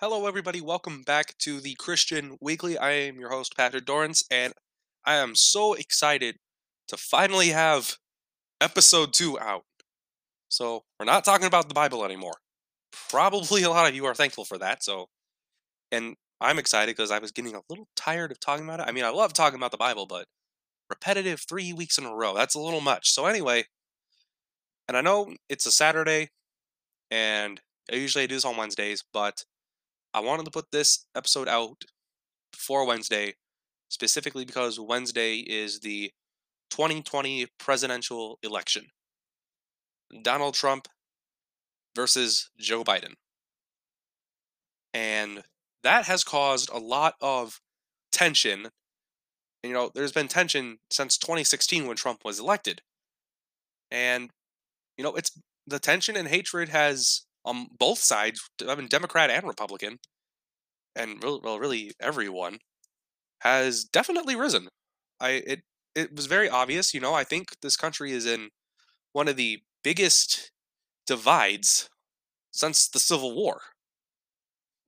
Hello, everybody. Welcome back to the Christian Weekly. I am your host, Patrick Dorrance, and I am so excited to finally have episode two out. So, we're not talking about the Bible anymore. Probably a lot of you are thankful for that. So, and I'm excited because I was getting a little tired of talking about it. I mean, I love talking about the Bible, but repetitive three weeks in a row, that's a little much. So, anyway, and I know it's a Saturday, and I usually do this on Wednesdays, but I wanted to put this episode out before Wednesday, specifically because Wednesday is the 2020 presidential election. Donald Trump versus Joe Biden. And that has caused a lot of tension. And, you know, there's been tension since 2016 when Trump was elected. And, you know, it's the tension and hatred has on both sides, I mean, Democrat and Republican, and well, really everyone, has definitely risen. I it it was very obvious. You know, I think this country is in one of the biggest divides since the Civil War,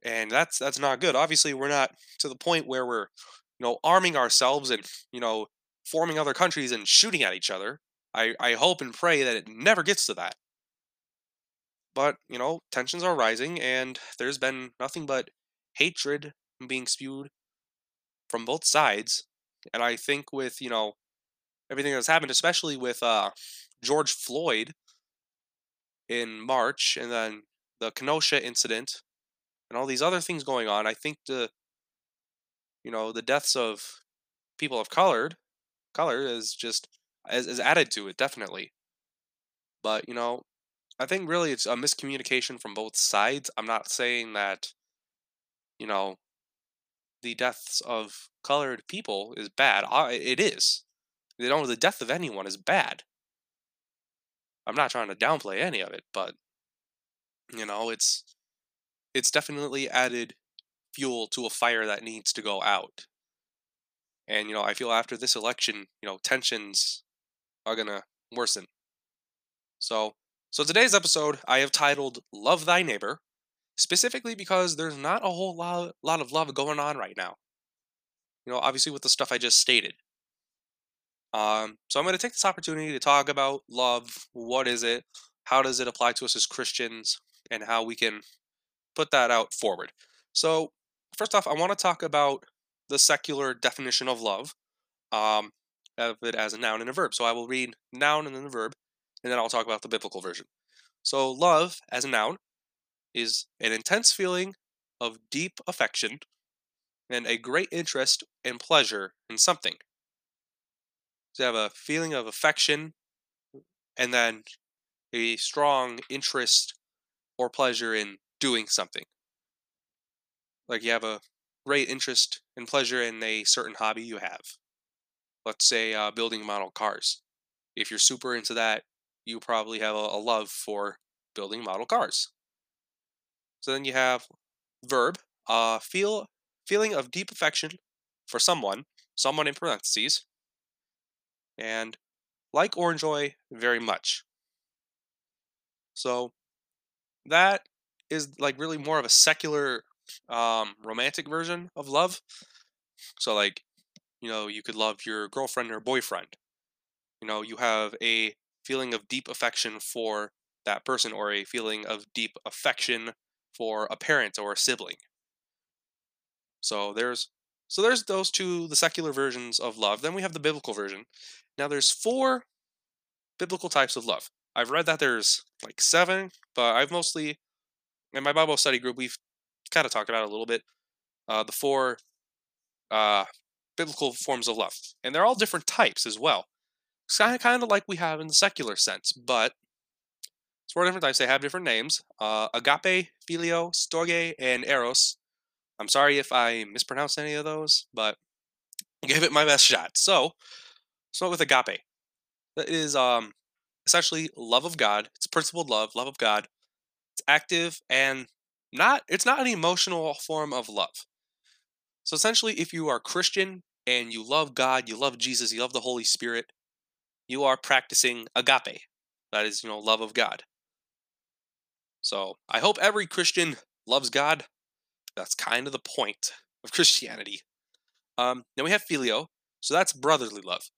and that's that's not good. Obviously, we're not to the point where we're you know arming ourselves and you know forming other countries and shooting at each other. I, I hope and pray that it never gets to that. But, you know, tensions are rising, and there's been nothing but hatred being spewed from both sides. And I think with, you know, everything that's happened, especially with uh, George Floyd in March, and then the Kenosha incident, and all these other things going on, I think the, you know, the deaths of people of colored, color is just is, is added to it definitely. But you know, I think really it's a miscommunication from both sides. I'm not saying that, you know, the deaths of colored people is bad. It is. You know, the death of anyone is bad. I'm not trying to downplay any of it, but you know, it's it's definitely added fuel to a fire that needs to go out. And you know, I feel after this election, you know, tensions are gonna worsen. So so today's episode I have titled Love Thy Neighbor, specifically because there's not a whole lot, lot of love going on right now. You know, obviously with the stuff I just stated. Um, so I'm going to take this opportunity to talk about love. What is it? How does it apply to us as Christians? And how we can put that out forward. So, first off, I want to talk about the secular definition of love, um, of it as a noun and a verb. So I will read noun and then the verb, and then I'll talk about the biblical version. So, love as a noun is an intense feeling of deep affection and a great interest and pleasure in something. So, you have a feeling of affection and then a strong interest or pleasure in doing something. Like you have a great interest and pleasure in a certain hobby you have. Let's say uh, building model cars. If you're super into that, you probably have a, a love for building model cars. So then you have verb, uh, feel feeling of deep affection for someone, someone in parentheses, and like or enjoy very much. So that is like really more of a secular um, romantic version of love. So like, you know, you could love your girlfriend or boyfriend. You know, you have a feeling of deep affection for that person or a feeling of deep affection for a parent or a sibling. So there's so there's those two the secular versions of love. Then we have the biblical version. Now there's four biblical types of love. I've read that there's like seven, but I've mostly in my Bible study group we've kind of talked about a little bit. Uh, the four uh, biblical forms of love, and they're all different types as well. Kind of, like we have in the secular sense, but it's four different types. They have different names: uh, agape, phileo, storge, and eros. I'm sorry if I mispronounced any of those, but I gave it my best shot. So, start with agape. That is um, essentially love of God. It's principled love, love of God. It's active and not. It's not an emotional form of love. So essentially, if you are Christian and you love God, you love Jesus, you love the Holy Spirit, you are practicing agape. That is, you know, love of God. So I hope every Christian loves God. That's kind of the point of Christianity. Um, then we have phileo, so that's brotherly love.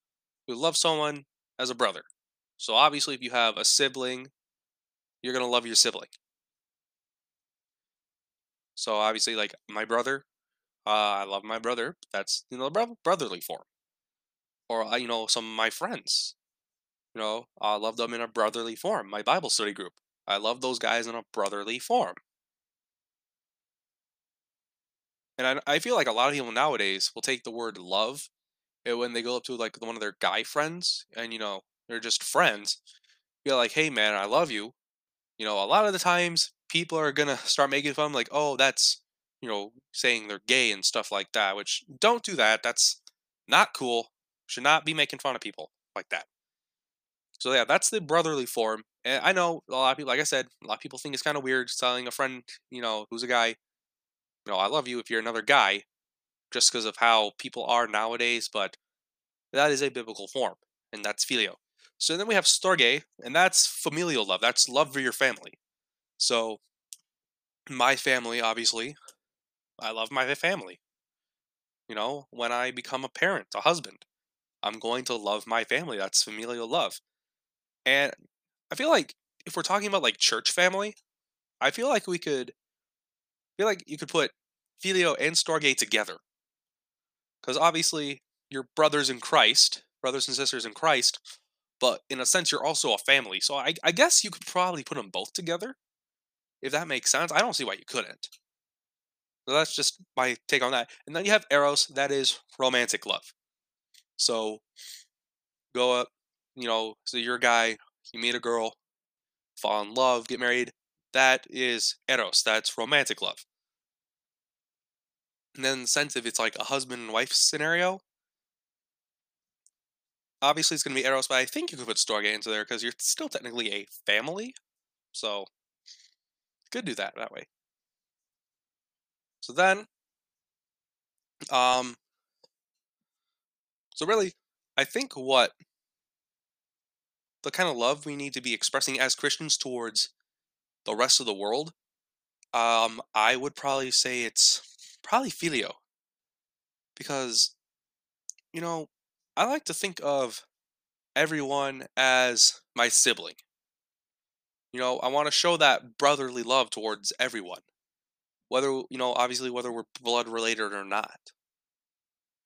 You love someone as a brother. So obviously, if you have a sibling, you're gonna love your sibling. So obviously, like my brother, uh, I love my brother. That's you know bro- brotherly form. Or uh, you know some of my friends, you know I love them in a brotherly form. My Bible study group, I love those guys in a brotherly form. And I, I feel like a lot of people nowadays will take the word love and when they go up to like one of their guy friends and you know they're just friends, be like, "Hey man, I love you." You know, a lot of the times people are gonna start making fun, like, "Oh, that's you know saying they're gay and stuff like that." Which don't do that. That's not cool. Should not be making fun of people like that. So yeah, that's the brotherly form. And I know a lot of people, like I said, a lot of people think it's kind of weird telling a friend, you know, who's a guy, you know, I love you if you're another guy, just because of how people are nowadays. But that is a biblical form, and that's phileo. So then we have storge, and that's familial love. That's love for your family. So my family, obviously, I love my family. You know, when I become a parent, a husband, I'm going to love my family. That's familial love. And I feel like if we're talking about like church family, I feel like we could feel like you could put phileo and storge together. Because obviously you're brothers in Christ, brothers and sisters in Christ, but in a sense you're also a family. So I, I guess you could probably put them both together, if that makes sense. I don't see why you couldn't. So that's just my take on that. And then you have Eros, that is romantic love. So go up, you know, so you're a guy, you meet a girl, fall in love, get married. That is Eros, that's romantic love. And then sense if it's like a husband and wife scenario, obviously it's going to be Eros, but I think you could put Storge into there because you're still technically a family. So, could do that that way. So then, um, so really, I think what the kind of love we need to be expressing as Christians towards the rest of the world, um, I would probably say it's probably phileo. Because, you know, I like to think of everyone as my sibling. You know, I want to show that brotherly love towards everyone. Whether, you know, obviously whether we're blood related or not.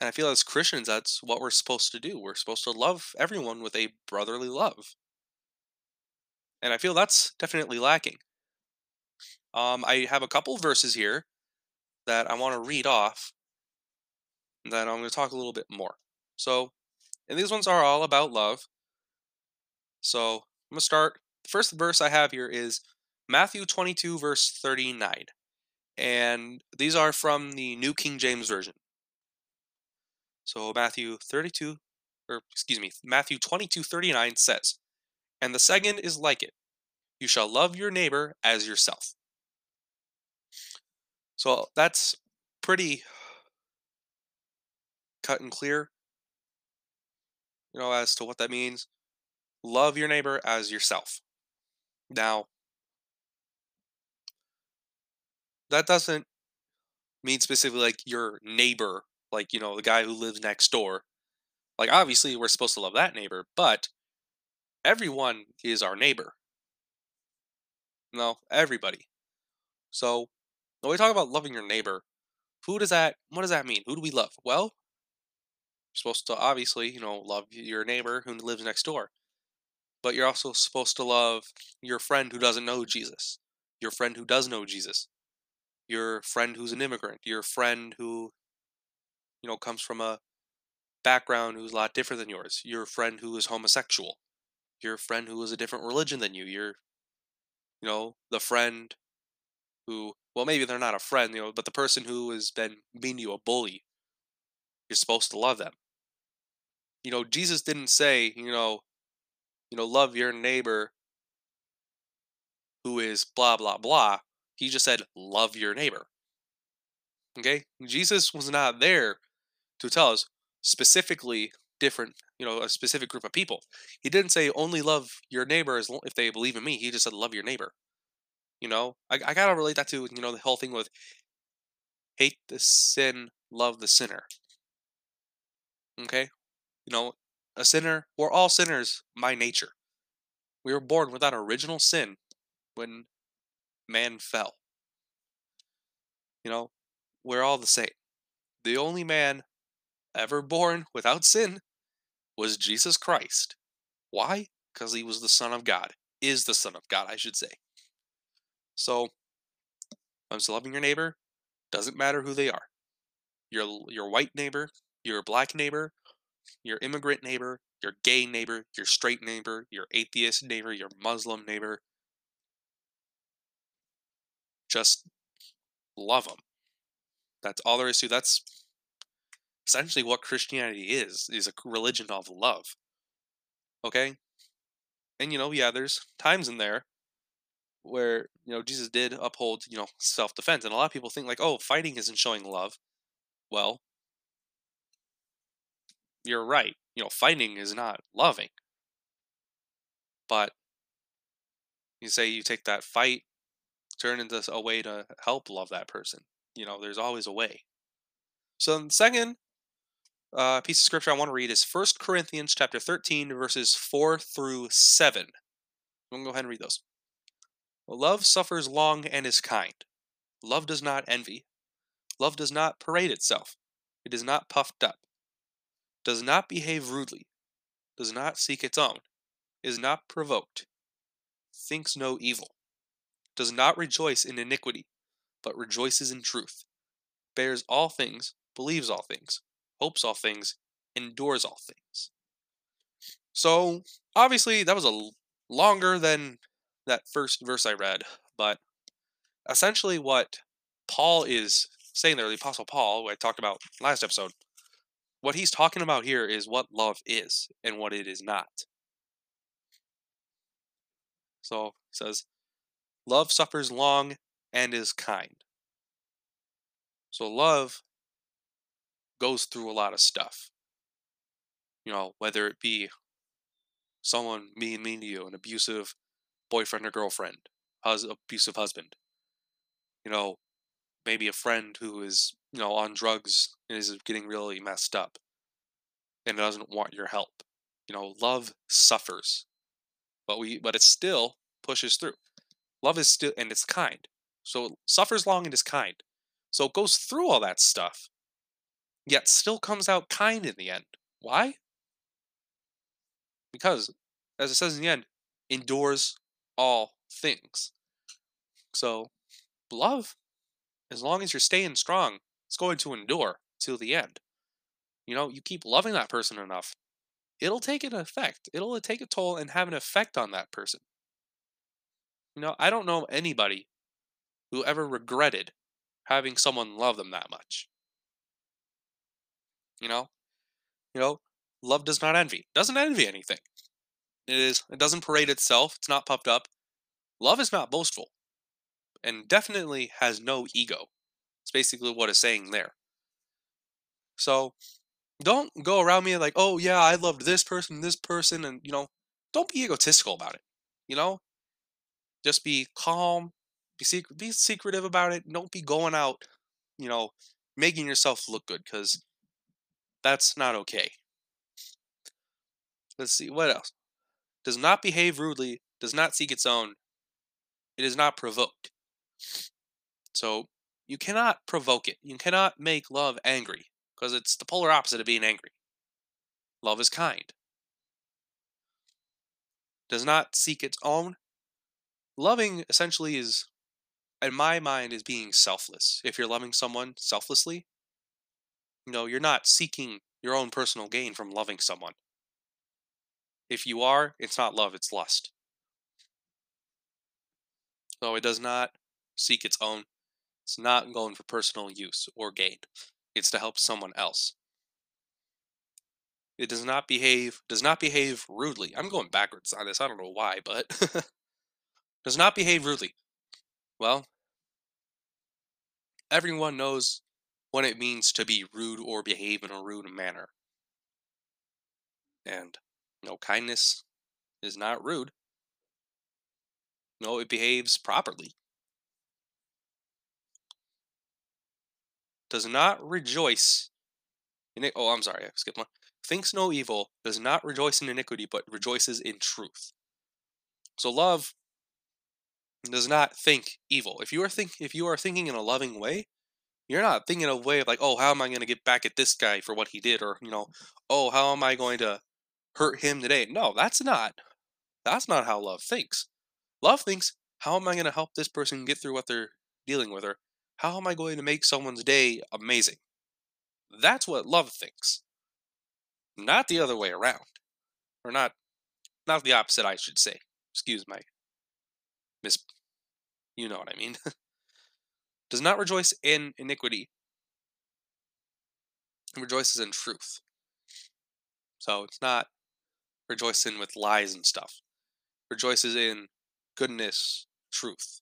And I feel as Christians, that's what we're supposed to do. We're supposed to love everyone with a brotherly love. And I feel that's definitely lacking. Um, I have a couple verses here that I want to read off. Then I'm going to talk a little bit more. So, and these ones are all about love. So I'm going to start. The first verse I have here is Matthew 22, verse 39. And these are from the New King James Version. So Matthew 32, or excuse me, Matthew 22, 39 says, And the second is like it you shall love your neighbor as yourself. So that's pretty cut and clear, you know, as to what that means. Love your neighbor as yourself. Now, that doesn't mean specifically like your neighbor like you know the guy who lives next door. Like obviously we're supposed to love that neighbor but everyone is our neighbor. No everybody. So when we talk about loving your neighbor who does that what does that mean? Who do we love? Well you're supposed to obviously you know love your neighbor who lives next door but you're also supposed to love your friend who doesn't know jesus your friend who does know jesus your friend who's an immigrant your friend who you know, comes from a background who's a lot different than yours. Your friend who is homosexual. Your friend who is a different religion than you. Your, you know, the friend who, well, maybe they're not a friend, you know, but the person who has been being you a bully. You're supposed to love them. You know, Jesus didn't say, you know, you know, love your neighbor who is blah blah blah. He just said, love your neighbor. Okay? Jesus was not there to tell us specifically different, you know, a specific group of people. He didn't say only love your neighbor as if they believe in me. He just said love your neighbor. You know, I, I gotta relate that to you know the whole thing with hate the sin, love the sinner. Okay? You know, a sinner, we're all sinners by nature. We were born without original sin when man fell. You know, we're all the same. The only man ever born without sin was Jesus Christ. Why? Because he was the Son of God. Is the Son of God, I should say. So, I'm loving your neighbor. Doesn't matter who they are. Your your white neighbor, your black neighbor, your immigrant neighbor, your gay neighbor, your straight neighbor, your atheist neighbor, your Muslim neighbor. Just love them. That's all there is to. That's essentially what Christianity is: is a religion of love. Okay, and you know, yeah, there's times in there where you know Jesus did uphold you know self defense, and a lot of people think like, oh, fighting isn't showing love. Well, you're right. You know, fighting is not loving. But you say you take that fight, turn into a way to help love that person. You know, there's always a way. So second uh, piece of scripture I want to read is First Corinthians chapter 13, verses 4 through 7. I'm going to go ahead and read those. Love suffers long and is kind. Love does not envy. Love does not parade itself. It is not puffed up. Does not behave rudely. Does not seek its own. Is not provoked. Thinks no evil. Does not rejoice in iniquity, but rejoices in truth. Bears all things, believes all things, hopes all things, endures all things. So, obviously, that was a longer than that first verse I read, but essentially what Paul is saying there, the Apostle Paul, who I talked about last episode, what he's talking about here is what love is and what it is not. So he says, Love suffers long and is kind. So love goes through a lot of stuff. You know, whether it be someone being mean to you, an abusive boyfriend or girlfriend, hus- abusive husband. You know, maybe a friend who is, you know, on drugs and is getting really messed up and doesn't want your help. You know, love suffers. But we but it still pushes through. Love is still and it's kind. So it suffers long and is kind. So it goes through all that stuff, yet still comes out kind in the end. Why? Because, as it says in the end, endures all things. So, love, as long as you're staying strong, it's going to endure till the end. You know, you keep loving that person enough, it'll take an effect. It'll uh, take a toll and have an effect on that person. You know, I don't know anybody who ever regretted having someone love them that much. You know? You know, love does not envy. Doesn't envy anything. It is it doesn't parade itself. It's not puffed up. Love is not boastful and definitely has no ego. It's basically what it's saying there. So don't go around me like, oh yeah, I loved this person, this person, and you know, don't be egotistical about it. You know, just be calm, be secret, be secretive about it. Don't be going out, you know, making yourself look good because that's not okay. Let's see what else. Does not behave rudely. Does not seek its own. It is not provoked. So you cannot provoke it. You cannot make love angry because it's the polar opposite of being angry. Love is kind. Does not seek its own. Loving essentially is, in my mind, is being selfless. If you're loving someone selflessly, you know, you're not seeking your own personal gain from loving someone. If you are, it's not love, it's lust. So it does not seek its own. It's not going for personal use or gain. It's to help someone else. It does not behave does not behave rudely. I'm going backwards on this. I don't know why, but does not behave rudely. Well, everyone knows what it means to be rude or behave in a rude manner. And no, kindness is not rude. No, it behaves properly. does not rejoice in it. Oh, I'm sorry, I skipped one. Thinks no evil, does not rejoice in iniquity, but rejoices in truth. So love does not think evil. If you are think if you are thinking in a loving way, you're not thinking of a way of like, oh, how am I going to get back at this guy for what he did, or you know, oh, how am I going to hurt him today? No, that's not. That's not how love thinks. Love thinks, how am I going to help this person get through what they're dealing with, or how am I going to make someone's day amazing? That's what love thinks. Not the other way around. Or not not the opposite, I should say. Excuse my mis you know what I mean. Does not rejoice in iniquity. It rejoices in truth. So it's not rejoicing with lies and stuff. Rejoices in goodness, truth.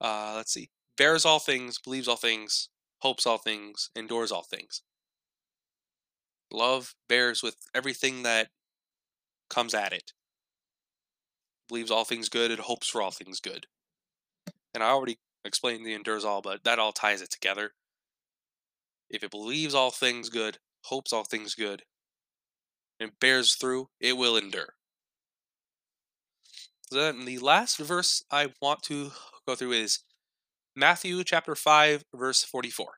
Uh, let's see. Bears all things, believes all things, hopes all things, endures all things. Love bears with everything that comes at it. Believes all things good, it hopes for all things good. And I already explained the endures all, but that all ties it together. If it believes all things good, hopes all things good, and bears through, it will endure. Then the last verse I want to go through is Matthew chapter 5 verse 44.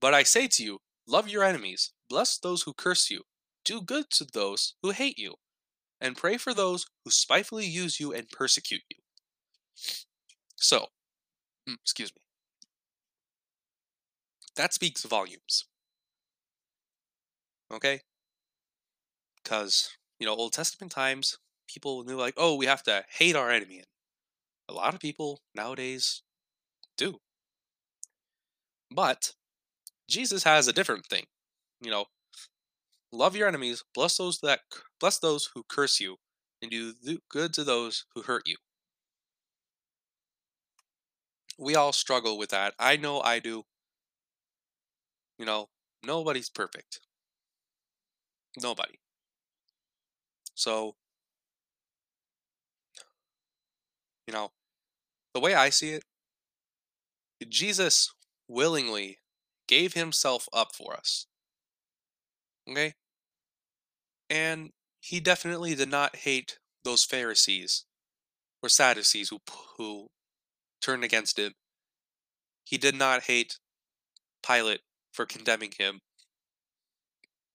But I say to you, love your enemies, bless those who curse you, do good to those who hate you, and pray for those who spitefully use you and persecute you. So, mm, excuse me. That speaks volumes. Okay? Because, you know, Old Testament times, people knew, like, oh, we have to hate our enemy. And a lot of people nowadays do. But Jesus has a different thing. You know, love your enemies, bless those that bless those who curse you, and do good to those who hurt you. We all struggle with that. I know I do. You know, nobody's perfect. Nobody. So, you know, the way I see it, Jesus willingly gave himself up for us. Okay? And he definitely did not hate those Pharisees or Sadducees who, who turned against him. He did not hate Pilate for condemning him.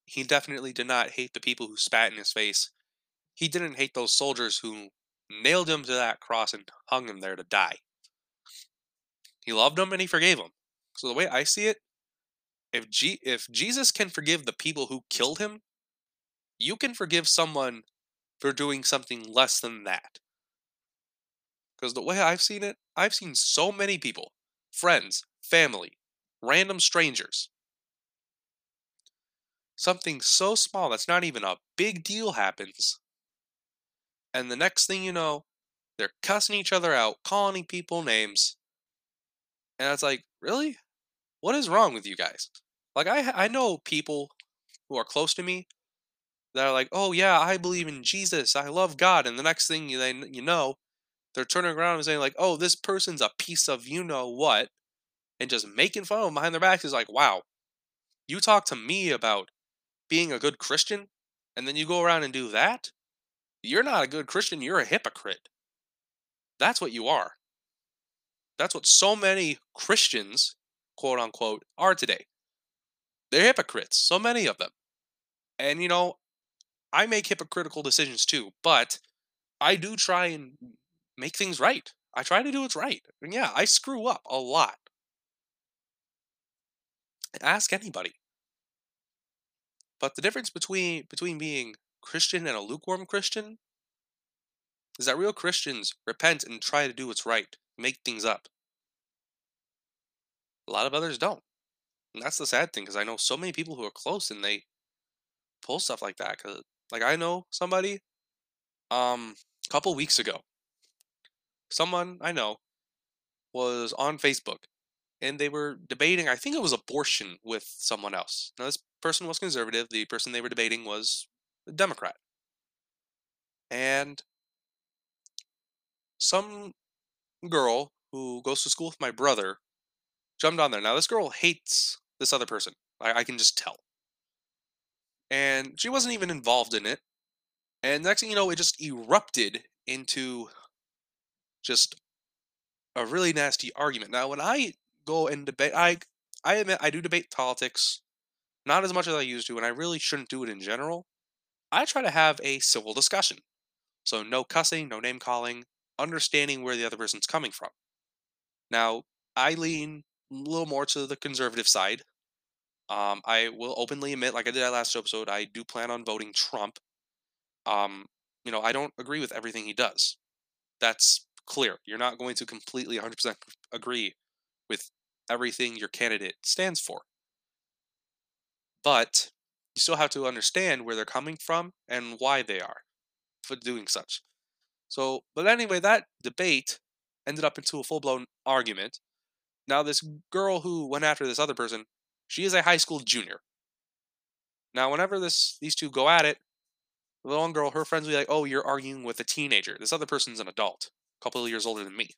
He definitely did not hate the people who spat in his face. He didn't hate those soldiers who nailed him to that cross and hung him there to die. He loved them and he forgave them. So the way I see it, if G- if Jesus can forgive the people who killed him, you can forgive someone for doing something less than that. Because the way I've seen it, I've seen so many people, friends, family, random strangers. Something so small that's not even a big deal happens. And the next thing you know, they're cussing each other out, calling people names. And it's like, really? What is wrong with you guys? Like I I know people who are close to me that are like, "Oh yeah, I believe in Jesus. I love God." And the next thing you they you know, they're turning around and saying like, "Oh, this person's a piece of you know what," and just making fun of them behind their backs is like, "Wow, you talk to me about being a good Christian, and then you go around and do that? You're not a good Christian. You're a hypocrite. That's what you are. That's what so many Christians, quote unquote, are today. They're hypocrites, so many of them. And, you know, I make hypocritical decisions too, but I do try and make things right. I try to do what's right. And yeah, I screw up a lot. Ask anybody. But the difference between between being Christian and a lukewarm Christian is that real Christians repent and try to do what's right, make things up. A lot of others don't. And that's the sad thing because I know so many people who are close and they pull stuff like that. Cause like I know somebody, um, a couple weeks ago, someone I know was on Facebook and they were debating. I think it was abortion with someone else. Now this person was conservative. The person they were debating was a Democrat, and some girl who goes to school with my brother jumped on there. Now this girl hates this other person. I, I can just tell. And she wasn't even involved in it. And next thing you know, it just erupted into just a really nasty argument. Now, when I go and debate, I I admit I do debate politics, not as much as I used to, and I really shouldn't do it in general. I try to have a civil discussion. So no cussing, no name calling, understanding where the other person's coming from. Now, I lean a little more to the conservative side. Um, I will openly admit, like I did that last episode, I do plan on voting Trump. Um, you know, I don't agree with everything he does. That's clear. You're not going to completely 100% agree with everything your candidate stands for. But you still have to understand where they're coming from and why they are for doing such. So, but anyway, that debate ended up into a full blown argument. Now, this girl who went after this other person, she is a high school junior. Now, whenever this these two go at it, the one girl, her friends will be like, "Oh, you're arguing with a teenager. This other person's an adult, a couple of years older than me."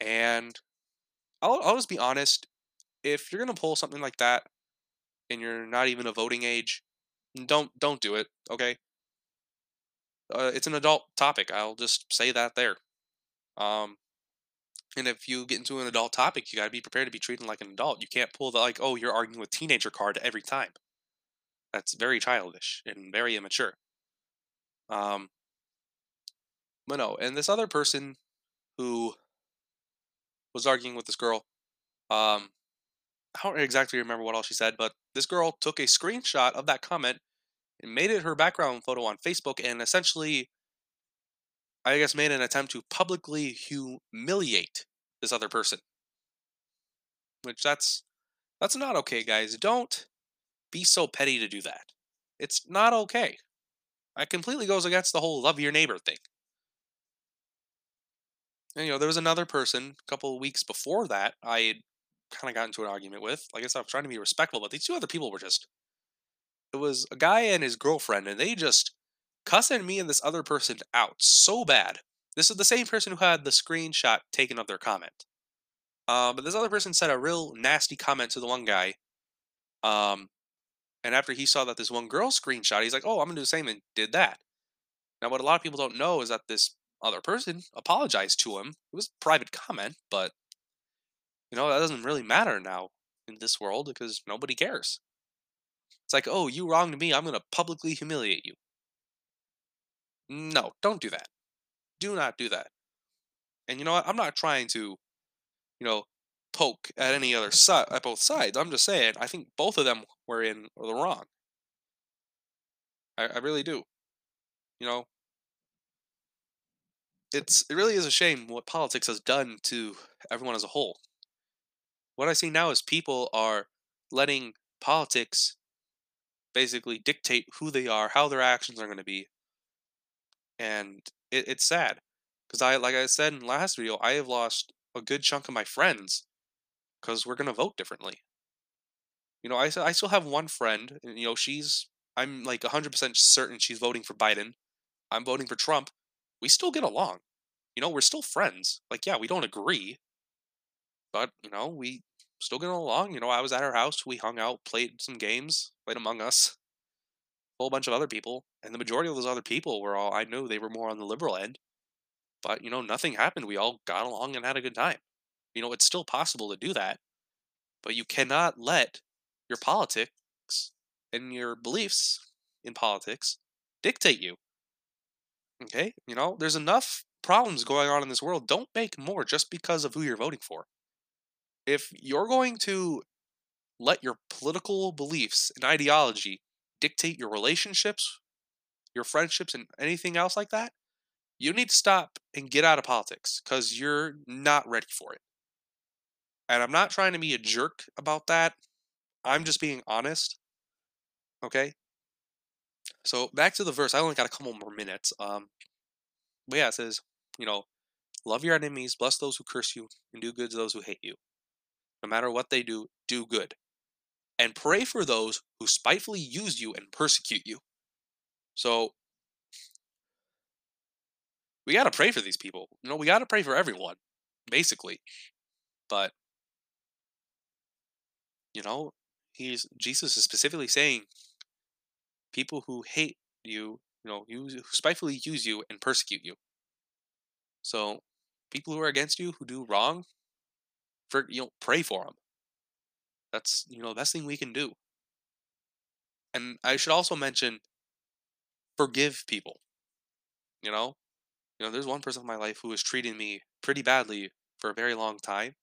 And I'll I'll just be honest. If you're gonna pull something like that, and you're not even a voting age, don't don't do it. Okay. Uh, it's an adult topic. I'll just say that there. Um, and if you get into an adult topic, you got to be prepared to be treated like an adult. You can't pull the like, oh, you're arguing with teenager card every time. That's very childish and very immature. Um, but no, and this other person who was arguing with this girl, um, I don't exactly remember what all she said, but this girl took a screenshot of that comment and made it her background photo on Facebook and essentially, I guess, made an attempt to publicly humiliate this other person. Which that's that's not okay, guys. Don't be so petty to do that. It's not okay. That completely goes against the whole love your neighbor thing. And, you know, there was another person a couple of weeks before that I kind of got into an argument with. Like I said, I'm trying to be respectful, but these two other people were just. It was a guy and his girlfriend, and they just cussing me and this other person out so bad. This is the same person who had the screenshot taken of their comment. Um, but this other person said a real nasty comment to the one guy. Um, and after he saw that this one girl screenshot, he's like, "Oh, I'm gonna do the same," and did that. Now, what a lot of people don't know is that this other person apologized to him. It was private comment, but you know that doesn't really matter now in this world because nobody cares. It's like, "Oh, you wronged me. I'm gonna publicly humiliate you." No, don't do that. Do not do that. And you know what? I'm not trying to, you know, poke at any other side at both sides. I'm just saying I think both of them were in the wrong. I, I really do. You know, it's it really is a shame what politics has done to everyone as a whole. What I see now is people are letting politics basically dictate who they are, how their actions are going to be, and it, it's sad because I, like I said in last video, I have lost a good chunk of my friends because we're gonna vote differently. You know, I I still have one friend, and you know, she's I'm like 100% certain she's voting for Biden. I'm voting for Trump. We still get along. You know, we're still friends. Like, yeah, we don't agree, but you know, we still get along. You know, I was at her house, we hung out, played some games, played Among Us, a whole bunch of other people, and the majority of those other people were all I knew they were more on the liberal end. But you know, nothing happened. We all got along and had a good time. You know, it's still possible to do that, but you cannot let your politics and your beliefs in politics dictate you. Okay? You know, there's enough problems going on in this world. Don't make more just because of who you're voting for. If you're going to let your political beliefs and ideology dictate your relationships, your friendships, and anything else like that, you need to stop and get out of politics because you're not ready for it. And I'm not trying to be a jerk about that. I'm just being honest. Okay? So back to the verse. I only got a couple more minutes. Um but yeah, it says, you know, love your enemies, bless those who curse you, and do good to those who hate you. No matter what they do, do good. And pray for those who spitefully use you and persecute you. So we got to pray for these people. You know, we got to pray for everyone, basically. But you know, he's Jesus is specifically saying people who hate you, you know, use spitefully use you and persecute you. So, people who are against you, who do wrong, for you know, pray for them. That's you know the best thing we can do. And I should also mention, forgive people. You know, you know, there's one person in my life who was treating me pretty badly for a very long time.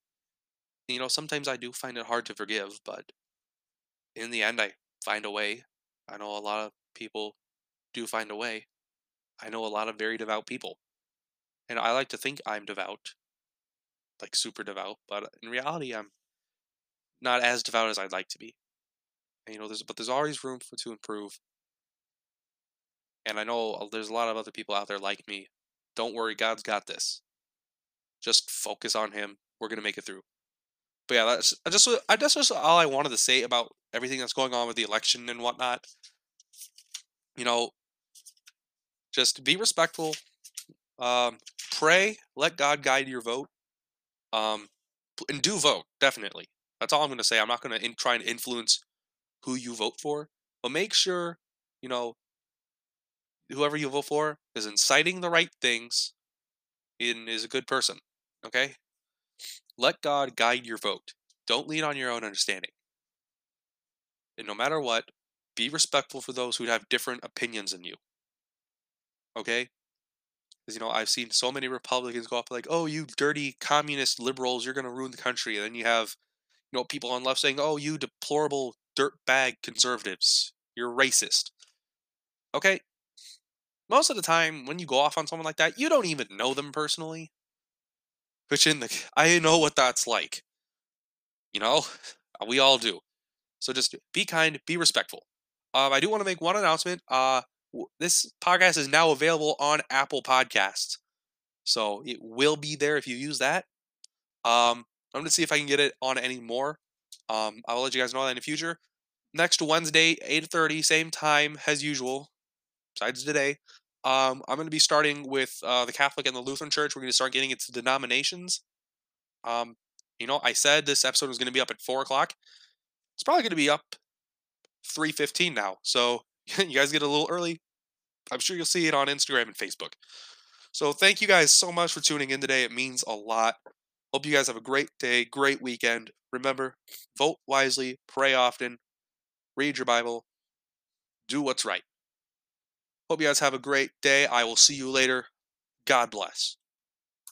You know, sometimes I do find it hard to forgive, but in the end, I find a way. I know a lot of people do find a way. I know a lot of very devout people. And I like to think I'm devout, like super devout, but in reality, I'm not as devout as I'd like to be. And, you know, there's but there's always room for to improve. And I know uh, there's a lot of other people out there like me. Don't worry, God's got this. Just focus on Him. We're gonna make it through. But yeah, that's I just I that's just all I wanted to say about everything that's going on with the election and whatnot. You know, just be respectful. Um, pray. Let God guide your vote. Um, and do vote definitely. That's all I'm going to say. I'm not going to try and influence who you vote for, but make sure you know whoever you vote for is inciting the right things and is a good person. Okay? Let God guide your vote. Don't lean on your own understanding. And no matter what, be respectful for those who have different opinions than you. Okay? Because, you know, I've seen so many Republicans go up like, oh, you dirty communist liberals, you're going to ruin the country. And then you have, you know, people on left saying, oh, you deplorable dirtbag conservatives, you're racist. Okay? Most of the time, when you go off on someone like that, you don't even know them personally. Which in the, I know what that's like. You know? We all do. So just be kind, be respectful. Um, I do want to make one announcement. Uh, this podcast is now available on Apple Podcasts. So it will be there if you use that. Um, I'm to see if I can get it on any more. Um, I'll let you guys know that in the future. Next Wednesday, 8.30, same time as usual, besides today. Um, I'm going to be starting with uh, the Catholic and the Lutheran Church. We're going to start getting into denominations. Um, you know, I said this episode was going to be up at 4 o'clock. It's probably going to be up 3.15 now. So you guys get a little early. I'm sure you'll see it on Instagram and Facebook. So thank you guys so much for tuning in today. It means a lot. Hope you guys have a great day, great weekend. Remember, vote wisely, pray often, read your Bible, do what's right. Hope you guys have a great day. I will see you later. God bless.